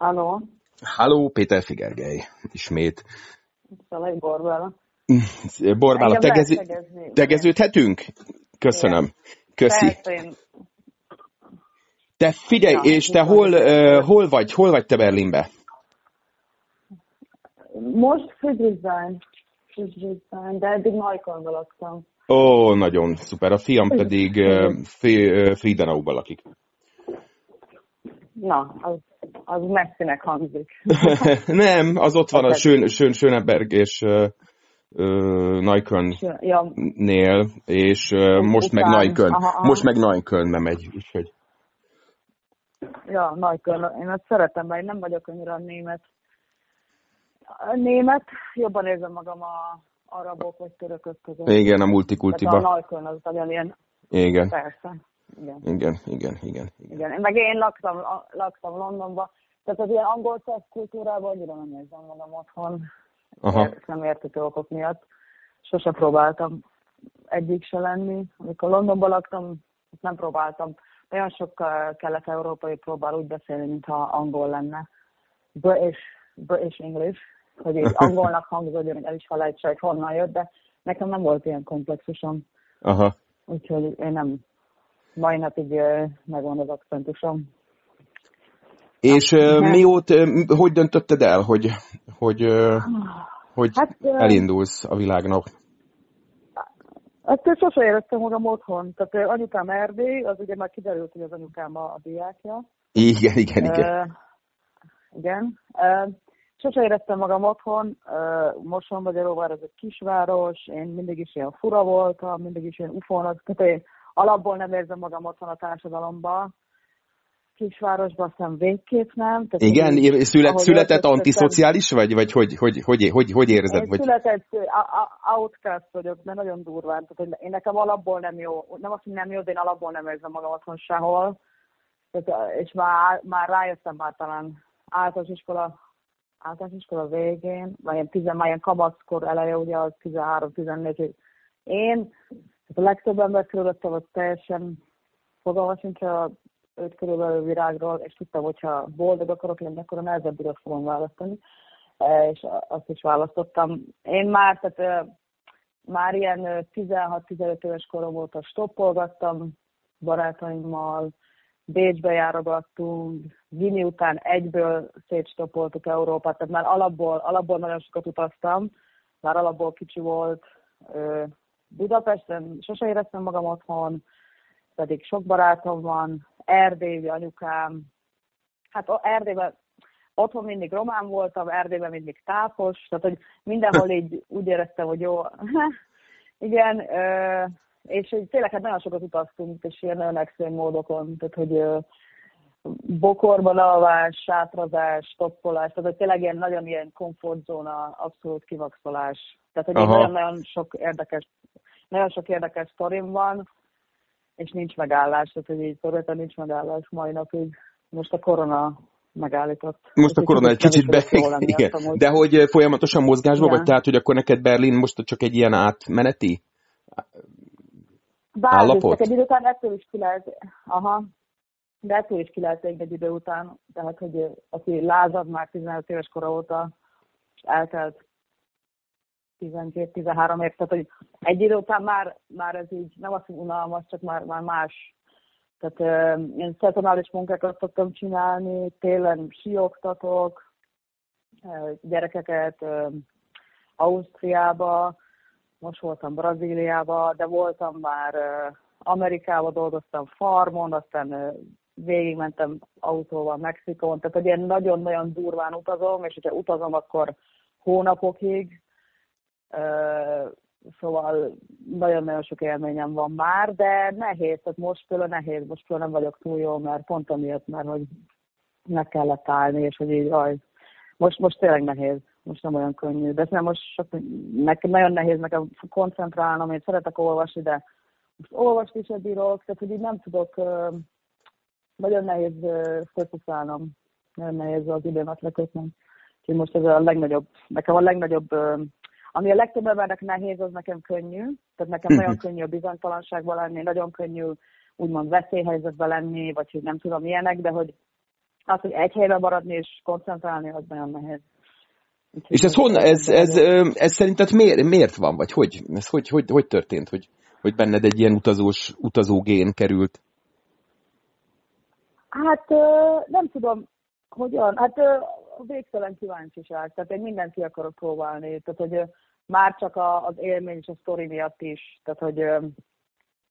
Halló? Halló, Péter Figergely, ismét. Szalai Borbála. Borbála, Engem tegező, tegeződhetünk? Köszönöm. Köszi. Persze, én Te figyelj, Ja, és te igen. hol, uh, hol vagy? Hol vagy te Berlinbe? most Friedrichshain. Friedrichshain, de eddig Majkonban laktam. Ó, nagyon szuper. A fiam pedig uh, Friedenauban lakik. Na, az, az messzinek hangzik. Nem, az ott van a. Schön, Schön, Schöneberg és uh, Neukölln-nél, és uh, most meg Után. Neukölln. Aha, aha. Most meg Neuköllnbe megy, úgyhogy. ja, Majkon. Én azt szeretem, mert én nem vagyok annyira német. A német, jobban érzem magam a arabok vagy törökök között. Igen, a Tehát a multikultiba. Neukölln az nagyon ilyen, Igen, persze. Igen. igen, igen, igen. igen. Igen, meg én laktam, laktam Londonban, tehát az ilyen angol száz kultúrában annyira nem érzem magam otthon, Aha. Nem értető okok miatt. Sose próbáltam egyik se lenni. Amikor Londonban laktam, azt nem próbáltam. Olyan sok uh, kelet-európai próbál úgy beszélni, mintha angol lenne. British, British English, hogy így angolnak hangzódjon, hogy el is felejtse, hogy honnan jött, de nekem nem volt ilyen komplexusom. Aha. Úgyhogy én nem, mai napig uh, megvan az akcentusom. És uh, Nem. mióta, uh, hogy döntötted el, hogy, hogy, uh, hogy Hát, elindulsz a világnak? Én sose éreztem magam otthon. Tehát anyukám Erdély, az ugye már kiderült, hogy az anyukám a, a diákja. Igen, igen, igen. Ö, igen. Ö, sose éreztem magam otthon. Ö, Moson Magyaróvár, ez egy kisváros. Én mindig is ilyen fura voltam, mindig is ilyen ufónak. Tehát én alapból nem érzem magam otthon a társadalomban. Kisvárosban aztán végképp nem. Tehát Igen, így, szület, született antiszociális vagy, vagy hogy, hogy, hogy, hogy, hogy érzed? Én Vagy... született a- a- outcast vagyok, de nagyon durván. Tehát, hogy én nekem alapból nem jó, nem azt, hogy nem jó, de én alapból nem érzem magam otthon sehol. Tehát, és már, már rájöttem már talán általános iskola, általános iskola végén, vagy ilyen, tizen, már ilyen kamaszkor eleje, ugye az 13-14, hogy én, tehát a legtöbb ember körülöttem, az teljesen fogalma sincs a öt körülbelül virágról, és tudtam, hogyha boldog akarok lenni, akkor a nehezebb utat fogom választani és azt is választottam. Én már, tehát már ilyen ö, 16-15 éves korom óta stoppolgattam barátaimmal, Bécsbe járogattunk, Gini után egyből szétstoppoltuk Európát, tehát már alapból, alapból nagyon sokat utaztam, már alapból kicsi volt. Budapesten sose éreztem magam otthon, pedig sok barátom van, Erdély, anyukám, hát Erdélyben otthon mindig román voltam, Erdélyben mindig tápos, tehát hogy mindenhol így úgy éreztem, hogy jó, igen, és hogy tényleg hát nagyon sokat utaztunk, és ilyen nagyon extrém módokon, tehát hogy bokorban alvás, sátrazás, stoppolás, tehát hogy tényleg ilyen nagyon ilyen komfortzóna, abszolút kivaxolás. Tehát hogy nagyon-nagyon sok érdekes, nagyon sok érdekes sztorim van, és nincs megállás, tehát hogy így területen nincs megállás mai napig. Most a korona megállított. Most a korona egy kicsit be... Igen. amúgy. De hogy ö, folyamatosan mozgásban Igen. vagy, tehát hogy akkor neked Berlin most csak egy ilyen átmeneti? Bázis, állapot? csak egy idő után ettől is ki lehet, aha, de ettől is ki lehet egy idő után, tehát hogy ö, aki lázad már 15 éves kora óta, és eltelt 12-13 év, tehát hogy egy idő után már, már ez így nem azt, hogy unalmas, csak már, már más. Tehát ö, én szezonális munkákat szoktam csinálni, télen sioktatok, gyerekeket ö, Ausztriába, most voltam Brazíliába, de voltam már ö, Amerikába, dolgoztam farmon, aztán ö, végigmentem autóval Mexikón, tehát egy ilyen nagyon-nagyon durván utazom, és hogyha utazom, akkor hónapokig, szóval nagyon-nagyon sok élményem van már, de nehéz, tehát most például nehéz, most például nem vagyok túl jó, mert pont amiatt, mert hogy meg kellett állni, és hogy így, aj, most, most tényleg nehéz, most nem olyan könnyű, de nem most sok, nekem nagyon nehéz nekem koncentrálnom, én szeretek olvasni, de most olvasni is bírok, tehát hogy így nem tudok, nagyon nehéz fókuszálnom, nagyon nehéz az időmet lekötnem. Úgyhogy most ez a legnagyobb, nekem a legnagyobb, ami a legtöbb embernek nehéz, az nekem könnyű. Tehát nekem nagyon könnyű a bizonytalanságban lenni, nagyon könnyű úgymond veszélyhelyzetben lenni, vagy hogy nem tudom ilyenek, de hogy Az, hogy egy helyben maradni és koncentrálni, az nagyon nehéz. Úgyhogy és ez honnan, ez, ez, ez, ez szerinted miért, miért van, vagy hogy? Ez hogy, hogy, hogy történt, hogy, hogy benned egy ilyen utazós, utazógén került? Hát nem tudom, hogyan. Hát végtelen kíváncsiság. Tehát én mindent ki akarok próbálni. Tehát, hogy már csak az élmény és a sztori miatt is. Tehát, hogy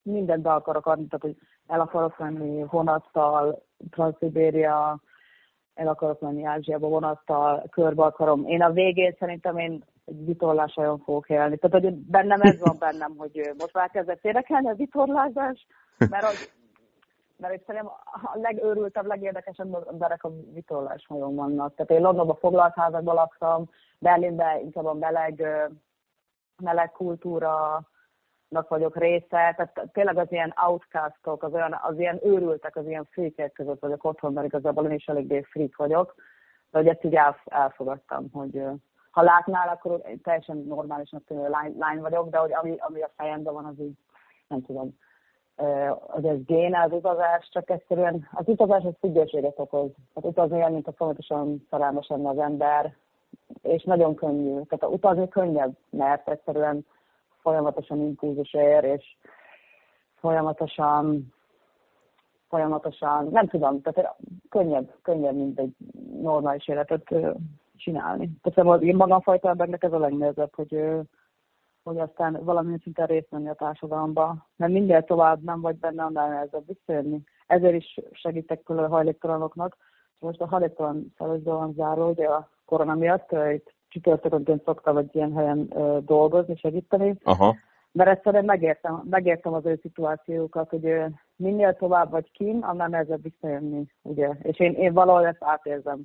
mindent be akarok adni. Tehát, hogy el akarok menni vonattal, Transzibéria, el akarok menni Ázsiába vonattal, körbe akarom. Én a végén szerintem én egy vitorlás olyan fogok élni. Tehát, hogy bennem ez van bennem, hogy most már kezdett érdekelni a vitorlázás, mert az, mert itt szerintem a legőrültebb, legérdekesebb emberek a vitorlás hajón vannak. Tehát én Londonban foglalt házakban laktam, Berlinben inkább a meleg, meleg kultúra, vagyok része, tehát tényleg az ilyen outcastok, az, olyan, az ilyen őrültek, az ilyen freakek között vagyok otthon, mert igazából én is eléggé freak vagyok, de hogy ezt így elfogadtam, hogy ha látnál, akkor teljesen normálisnak tűnő lány, lány vagyok, de hogy ami, ami a fejemben van, az így, nem tudom, az ez géne, az utazás, csak egyszerűen az utazás az függőséget okoz. Tehát utazni olyan, mint a folyamatosan szerelmes lenne az ember, és nagyon könnyű. Tehát a utazni könnyebb, mert egyszerűen folyamatosan impulzus ér, és folyamatosan folyamatosan, nem tudom, tehát könnyebb, könnyebb, mint egy normális életet csinálni. Tehát én magamfajta embernek ez a legnehezebb, hogy, hogy aztán valamilyen szinten részt venni a társadalomba, mert minél tovább nem vagy benne, annál nehezebb visszajönni. Ezért is segítek külön a hajléktalanoknak. Most a hajléktalan szervező van záró, ugye a korona miatt, itt csütörtökönként szoktam egy ilyen helyen dolgozni, segíteni. Aha. Mert egyszerűen megértem, megértem az ő szituációkat, hogy minél tovább vagy kín, annál nehezebb visszajönni, ugye. És én, én valahol ezt átérzem,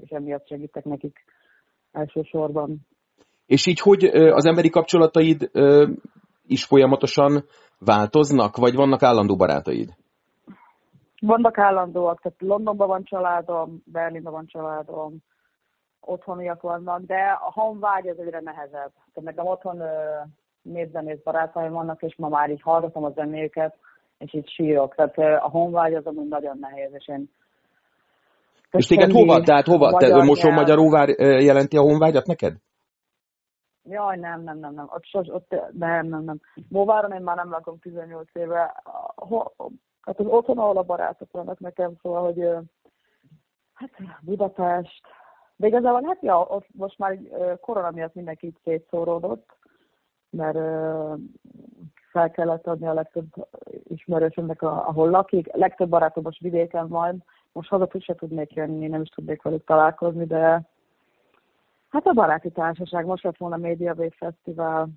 és emiatt segítek nekik elsősorban. És így hogy az emberi kapcsolataid is folyamatosan változnak, vagy vannak állandó barátaid? Vannak állandóak, tehát Londonban van családom, Berlinben van családom, otthoniak vannak, de a honvágy az egyre nehezebb. Tehát nekem otthon népzenész barátaim vannak, és ma már így hallgatom a zenéket, és így sírok. Tehát a honvágy az amúgy nagyon nehéz, és én és téged hova? Tehát hova? Te moson magyaróvár jelenti a honvágyat neked? Jaj, nem, nem, nem, nem. Ott, sos, ott nem, nem, nem. Móváron én már nem lakom 18 éve. Hát az otthon, ahol a barátok vannak nekem, szóval, hogy hát Budapest, de igazából hát ja, ott most már korona miatt mindenki itt szétszóródott, mert fel kellett adni a legtöbb ismerősömnek, ahol lakik. Legtöbb barátom most vidéken van, most haza se tudnék jönni, nem is tudnék velük találkozni, de hát a baráti társaság, most lett volna Media Wave Fesztivál,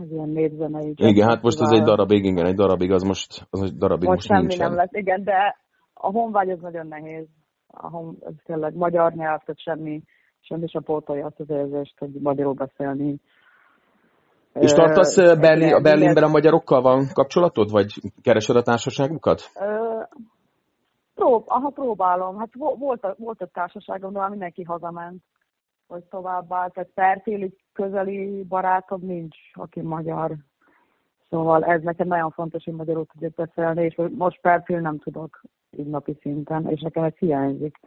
ez ilyen népzenei. Igen, hát most ez egy darabig, igen, egy darabig, az most, az egy darabig most, most semmi nincsen. nem lesz, igen, de a honvágy az nagyon nehéz ahol ez tényleg magyar nyelv, tehát semmi, semmi sem pótolja azt az érzést, hogy magyarul beszélni. És tartasz Berlin, a Berlinben a magyarokkal van kapcsolatod, vagy keresed a társaságukat? Prób, aha, próbálom. Hát volt, volt egy társaságom, de már mindenki hazament, hogy továbbá. Tehát pertéli közeli barátom nincs, aki magyar. Szóval ez nekem nagyon fontos, hogy magyarul tudjuk beszélni, és most percél nem tudok így napi szinten, és nekem ez hiányzik.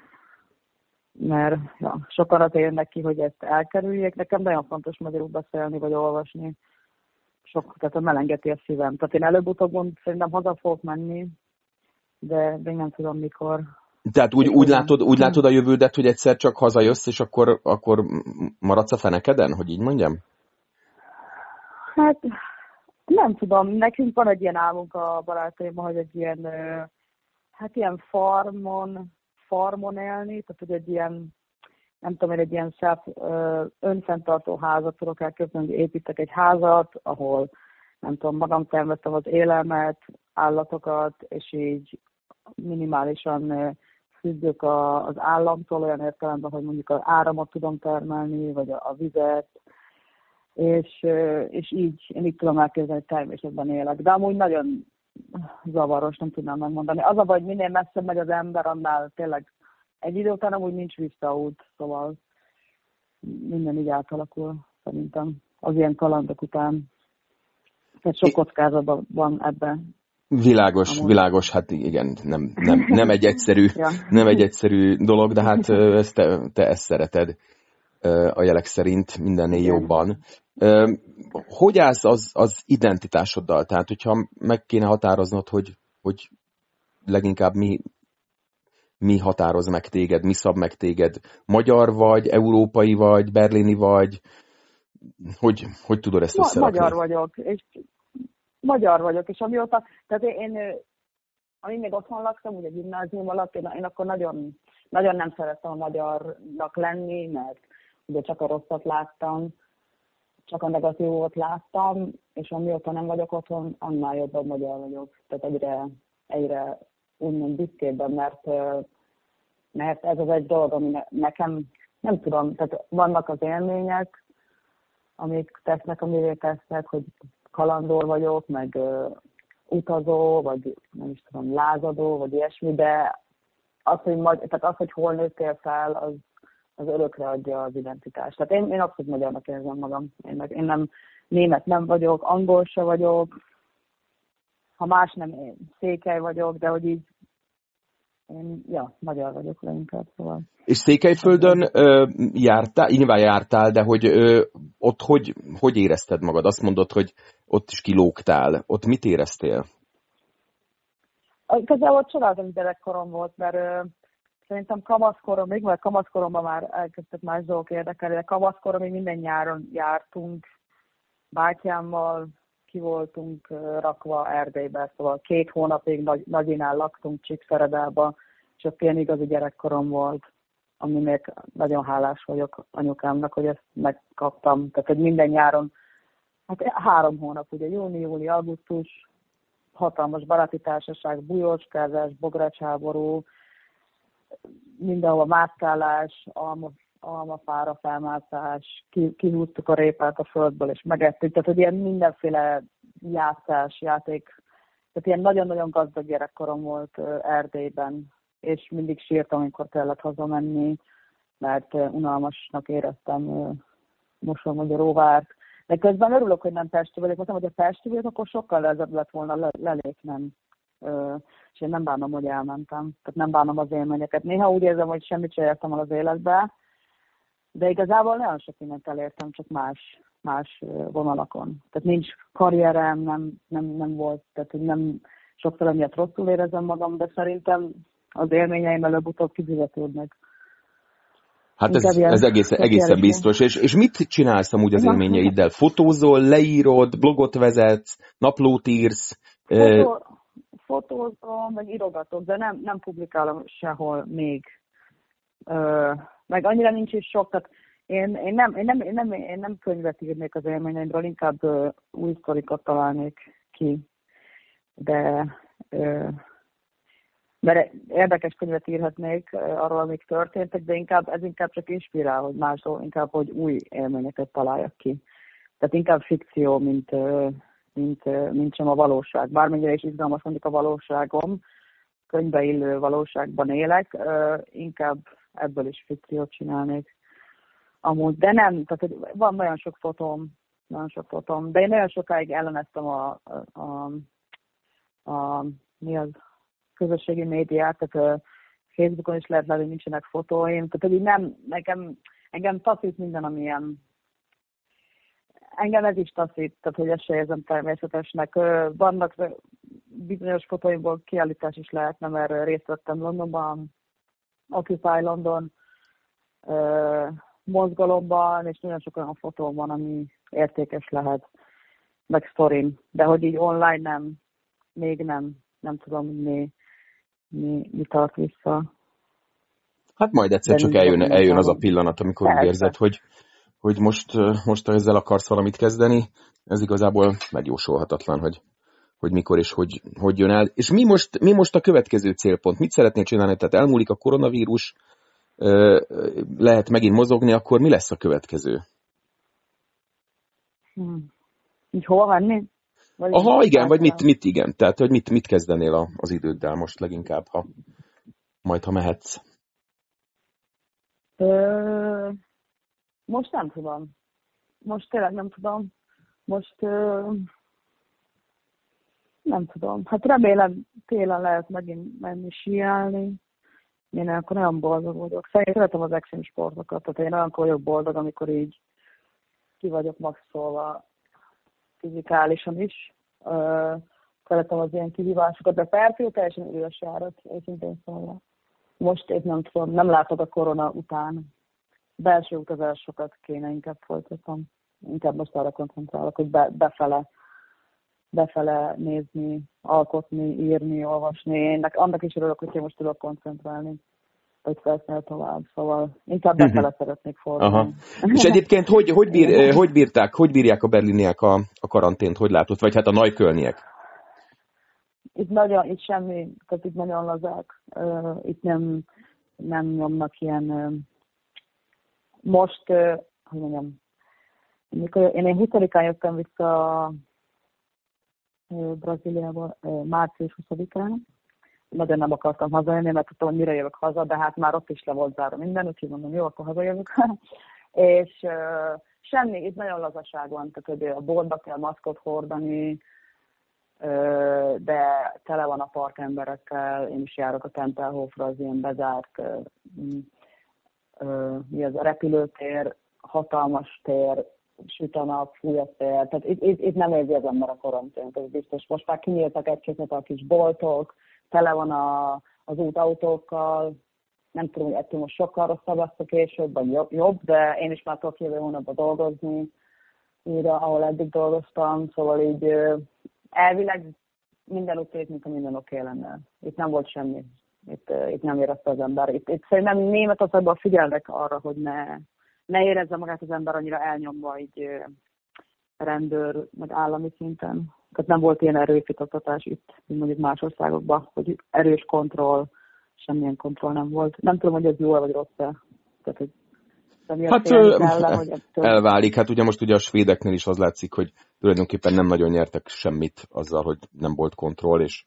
Mert ja, sokan azért jönnek ki, hogy ezt elkerüljék. Nekem nagyon fontos magyarul beszélni, vagy olvasni. Sok, tehát melengeti a szívem. Tehát én előbb-utóbb szerintem haza fogok menni, de még nem tudom mikor. Tehát úgy, úgy, látod, úgy látod a jövődet, hogy egyszer csak hazajössz, és akkor, akkor maradsz a fenekeden, hogy így mondjam? Hát nem tudom, nekünk van egy ilyen álmunk a barátaimmal, hogy egy ilyen, hát ilyen farmon, farmon élni, tehát hogy egy ilyen, nem tudom, én egy ilyen self, önfenntartó házat tudok elképzelni, hogy építek egy házat, ahol nem tudom, magam terveztem az élelmet, állatokat, és így minimálisan függök az államtól olyan értelemben, hogy mondjuk az áramot tudom termelni, vagy a, a vizet, és, és így én így tudom elképzelni, hogy természetben élek. De amúgy nagyon zavaros, nem tudnám megmondani. Az a baj, hogy minél messzebb megy az ember, annál tényleg egy idő után amúgy nincs visszaút, szóval minden így átalakul szerintem az ilyen kalandok után. Tehát sok kockázat van ebben. Világos, Amúgy. világos, hát igen, nem, nem, nem, egy egyszerű, ja. nem egy egyszerű dolog, de hát ezt te, te ezt szereted a jelek szerint mindennél igen. jobban. Hogy állsz az, az identitásoddal? Tehát, hogyha meg kéne határoznod, hogy, hogy leginkább mi, mi határoz meg téged, mi szab meg téged? Magyar vagy, európai vagy, berlini vagy? Hogy, hogy tudod ezt összerakni? Magyar vagyok, és magyar vagyok, és amióta, tehát én, amíg még otthon laktam, ugye gimnázium alatt, én, én akkor nagyon, nagyon nem szerettem a magyarnak lenni, mert ugye csak a rosszat láttam, csak a negatívot láttam, és amióta nem vagyok otthon, annál jobban magyar vagyok. Tehát egyre, egyre úgymond büszkébben, mert, mert ez az egy dolog, ami nekem, nem tudom, tehát vannak az élmények, amik tesznek, amivé tesznek, hogy kalandor vagyok, meg uh, utazó, vagy nem is tudom, lázadó, vagy ilyesmi, de az, hogy, magy- tehát az, hogy hol nőttél fel, az, az örökre adja az identitást. Tehát én, én abszolút magyarnak érzem magam. Én, meg, én nem német nem vagyok, angol se vagyok, ha más nem, én székely vagyok, de hogy így én, ja, magyar vagyok leginkább, szóval. És Székelyföldön ö, jártál, nyilván jártál, de hogy ö, ott hogy, hogy érezted magad? Azt mondod, hogy ott is kilógtál. Ott mit éreztél? Ott csodáltam gyerekkorom volt, mert ö, szerintem kamaszkoromig, vagy kamaszkoromban már elkezdtek más dolgok érdekelni, de kamaszkoromig minden nyáron jártunk bátyámmal, ki voltunk rakva Erdélybe, szóval két hónapig Nagy, Nagyinál laktunk Csíkszeredába, és ott ilyen igazi gyerekkorom volt, aminek nagyon hálás vagyok anyukámnak, hogy ezt megkaptam. Tehát, hogy minden nyáron, hát három hónap, ugye júni, júli, augusztus, hatalmas baráti társaság, bujóskázás, bográcsháború, mindenhol mászkálás, alma, almafára felmászás, ki, kihúztuk a répát a földből, és megettük. Tehát, hogy ilyen mindenféle játszás, játék, tehát ilyen nagyon-nagyon gazdag gyerekkorom volt Erdélyben, és mindig sírtam, amikor kellett hazamenni, mert unalmasnak éreztem Mosonmagyaróvárt. De közben örülök, hogy nem Pesti vagyok. Mondtam, hogy a Pesti vagyok, akkor sokkal lezebb lett volna lelépnem. És én nem bánom, hogy elmentem. Tehát nem bánom az élményeket. Néha úgy érzem, hogy semmit sem értem az életbe, de igazából nagyon sok mindent elértem, csak más, más vonalakon. Tehát nincs karrierem, nem, nem, nem volt, tehát nem sokszor emiatt rosszul érezem magam, de szerintem az élményeim előbb-utóbb kifizetődnek. Hát ez, ez egész, egészen biztos. És, és mit csinálsz amúgy az élményeiddel? Fotózol, leírod, blogot vezetsz, naplót írsz? Fotó, fotózom, meg írogatok, de nem, nem publikálom sehol még meg annyira nincs is sok, tehát én, én, nem, én, nem, én, nem, én nem könyvet írnék az élményeimről, inkább uh, új sztorikat találnék ki, de uh, mert érdekes könyvet írhatnék arról, amik történtek, de inkább, ez inkább csak inspirál, hogy másról, inkább, hogy új élményeket találjak ki. Tehát inkább fikció, mint, mint, mint sem a valóság. Bármennyire is izgalmas mondjuk a valóságom, könyvbe illő valóságban élek, inkább ebből is fikciót csinálnék. Amúgy, de nem, tehát van nagyon sok fotóm, nagyon sok fotóm, de én nagyon sokáig elleneztem a, a, a, a mi az, közösségi médiát, tehát a Facebookon is lehet lenni, nincsenek fotóim, tehát hogy nem, nekem, engem taszít minden, amilyen engem ez is taszít, tehát hogy ezt se érzem természetesnek. Vannak bizonyos fotóimból kiállítás is lehetne, mert részt vettem Londonban, Occupy London mozgalomban, és nagyon sok olyan fotó van, ami értékes lehet, meg sztorim. De hogy így online nem, még nem, nem tudom, mi, mi, mi tart vissza. Hát majd egyszer De csak eljön, eljön az a pillanat, amikor úgy érzed, hogy, hogy most, most ezzel akarsz valamit kezdeni. Ez igazából megjósolhatatlan, hogy, hogy mikor és hogy, hogy jön el. És mi most, mi most a következő célpont? Mit szeretnél csinálni? Tehát elmúlik a koronavírus, lehet megint mozogni, akkor mi lesz a következő? Hmm. Így hova? Vagy Aha, igen, vagy mit, mit igen. Tehát, hogy mit, mit kezdenél a, az időddel most leginkább, ha majd, ha mehetsz? Ö, most nem tudom. Most tényleg nem tudom. Most ö, Nem tudom. Hát remélem télen lehet megint menni síelni. Én akkor nagyon boldog vagyok. Szeretem az extrém sportokat, tehát én olyan vagyok boldog, amikor így ki vagyok maxolva fizikálisan is. szeretem az ilyen kihívásokat, de Fairfield teljesen üres járat, őszintén szólva. Most épp nem tudom, nem látod a korona után. Belső utazásokat kéne inkább folytatom. Inkább most arra koncentrálok, hogy be, befele befele nézni, alkotni, írni, olvasni. Én annak is örülök, hogy én most tudok koncentrálni hogy percnél tovább, szóval inkább mhm. befele uh-huh. szeretnék fordulni. Aha. És egyébként hogy, hogy, bír, hogy, bírták, hogy bírják a berliniek a, a karantént, hogy látod, vagy hát a nagykölniek? Itt nagyon, itt semmi, tehát itt nagyon lazák, itt nem, nem nyomnak ilyen, most, hogy mondjam, mikor én, én 20-án jöttem vissza Brazíliába március 20-án. Nagyon nem akartam hazajönni, mert tudtam, hogy mire jövök haza, de hát már ott is le volt zárva minden, úgyhogy mondom, jó, akkor hazajövök. és semmi, itt nagyon lazaság van, tehát hogy a boltba kell maszkot hordani, de tele van a park emberekkel, én is járok a Tempelhofra, az ilyen bezárt, mi az a repülőtér, hatalmas tér, süt a nap, fúj a szél. Tehát itt, itt, itt nem érzi az ember a karantént, ez biztos. Most már kinyíltak egy-két a kis boltok, tele van a, az út autókkal, nem tudom, hogy ettől most sokkal rosszabb lesz a később, vagy jobb, de én is már tudok jövő hónapban dolgozni, újra, ahol eddig dolgoztam, szóval így elvileg minden úgy mint a minden oké lenne. Itt nem volt semmi. Itt, itt nem érezte az ember. Itt, itt szerintem Németországban figyelnek arra, hogy ne, ne érezze magát az ember annyira elnyomva így rendőr, meg állami szinten. Tehát nem volt ilyen erőfitatás itt, mint mondjuk más országokban, hogy erős kontroll, semmilyen kontroll nem volt. Nem tudom, hogy ez jó vagy rossz-e. Tehát, hogy Hát kell, hogy ettől... elválik. Hát ugye most ugye a svédeknél is az látszik, hogy tulajdonképpen nem nagyon nyertek semmit azzal, hogy nem volt kontroll, és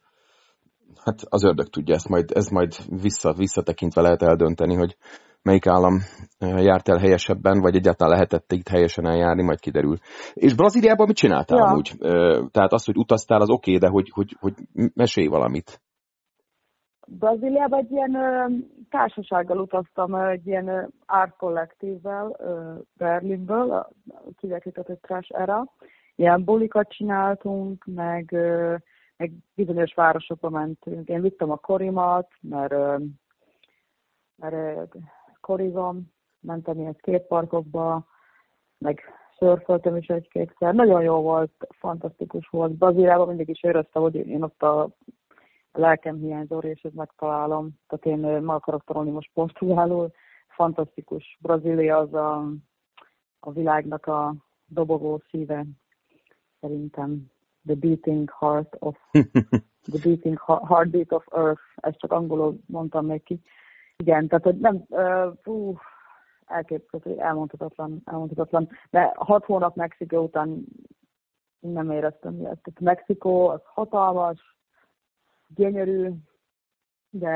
hát az ördög tudja ezt majd, ez majd vissza, visszatekintve lehet eldönteni, hogy melyik állam járt el helyesebben, vagy egyáltalán lehetett itt helyesen eljárni, majd kiderül. És Brazíliában mit csináltál ja. amúgy? Tehát az, hogy utaztál, az oké, okay, de hogy, hogy, hogy mesélj valamit. Brazíliában egy ilyen társasággal utaztam, egy ilyen art kollektívvel Berlinből, kivekített egy trash era. Ilyen bulikat csináltunk, meg, meg bizonyos városokba mentünk. Én vittem a korimat, mert, mert korizom, mentem ilyen skateparkokba, meg szörföltem is egy-kétszer. Nagyon jó volt, fantasztikus volt. Brazíliában mindig is éreztem, hogy én ott a lelkem hiányzó és megtalálom. Tehát én meg akarok tanulni most portugálul. Fantasztikus. Brazília az a, a világnak a dobogó szíve, szerintem. The beating heart of the beating heartbeat of earth. Ezt csak angolul mondtam neki. Igen, tehát hogy nem, uh, elképesztő, elmondhatatlan, elmondhatatlan. De hat hónap Mexikó után nem éreztem ilyet. Tehát Mexikó az hatalmas, gyönyörű, de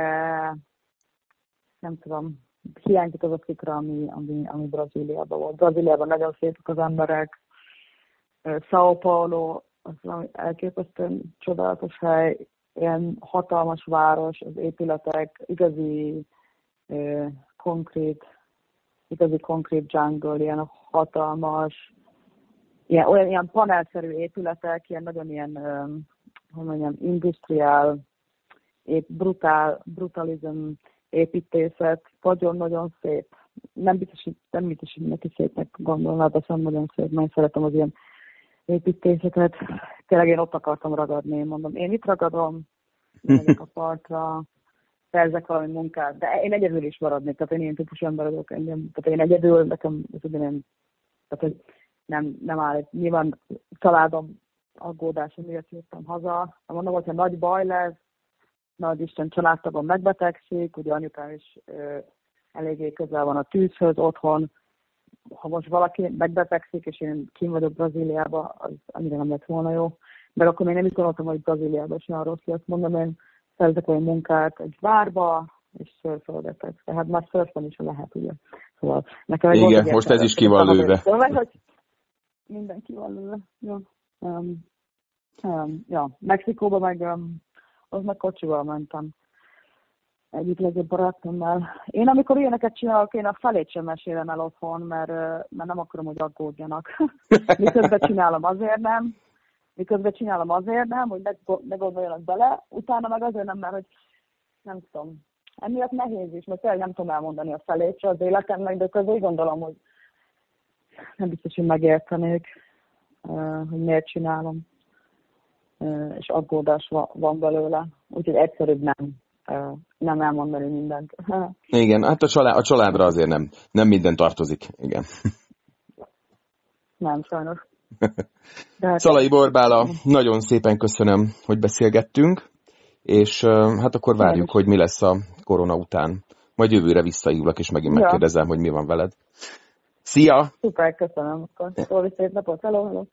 nem tudom, hiányzik az a fikra, ami, ami, ami Brazíliában volt. Brazíliában nagyon szépek az emberek, São Paulo, az valami elképesztően csodálatos hely, ilyen hatalmas város, az épületek, igazi konkrét, igazi konkrét jungle, ilyen hatalmas, ilyen, olyan ilyen panelszerű épületek, ilyen nagyon ilyen, hogy mondjam, industriál, épp brutál, brutalizm építészet, nagyon-nagyon szép. Nem biztos, hogy nem biztos, hogy neki szépnek gondolná, de szerintem nagyon szép, mert szeretem az ilyen építészetet. Tényleg én ott akartam ragadni, mondom, én itt ragadom, megyek a partra, szerzek valami munkát, de én egyedül is maradnék, tehát én ilyen típusú ember vagyok engem, tehát én egyedül, nekem ez nem, tehát hogy nem, nem áll, nyilván családom aggódása miatt jöttem haza, de mondom, hogyha nagy baj lesz, nagy Isten családtagom megbetegszik, ugye anyukám is ö, eléggé közel van a tűzhöz otthon, ha most valaki megbetegszik, és én kim vagyok Brazíliába, az annyira nem lett volna jó. De akkor még nem is gondoltam, hogy Brazíliában is olyan rossz lesz. Mondom, én szerzek olyan munkát egy bárba, és szörfölgetek. Tehát már szörfön is lehet, ugye. Szóval nekem egy Igen, most ez is ki van lőve. Szóval, hogy mindenki van lőve. Jó. Um, Um, ja, Mexikóba meg, um, az meg kocsival mentem. Egyik legjobb barátommal. Én amikor ilyeneket csinálok, én a felét sem mesélem el otthon, mert, mert nem akarom, hogy aggódjanak. Miközben csinálom azért nem, miközben csinálom azért nem, hogy ne, gondoljanak bele, utána meg azért nem, mert hogy nem tudom, emiatt nehéz is, mert tényleg nem tudom elmondani a felét az életemnek, de közben úgy gondolom, hogy nem biztos, hogy megértenék, hogy miért csinálom, és aggódás van belőle, úgyhogy egyszerűbb nem, nem elmondani mindent. Igen, hát a, család, a családra azért nem, nem minden tartozik, igen. Nem, sajnos. Hát Szalai Borbála, nagyon szépen köszönöm, hogy beszélgettünk, és hát akkor várjuk, hogy mi lesz a korona után. Majd jövőre visszahívlak, és megint ja. megkérdezem, hogy mi van veled. Szia! Szuper, köszönöm. Akkor szép napot, hello, hello.